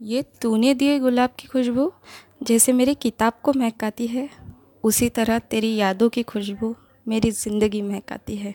ये तूने दिए गुलाब की खुशबू, जैसे मेरी किताब को महकाती है, उसी तरह तेरी यादों की खुशबू मेरी ज़िंदगी महकाती है।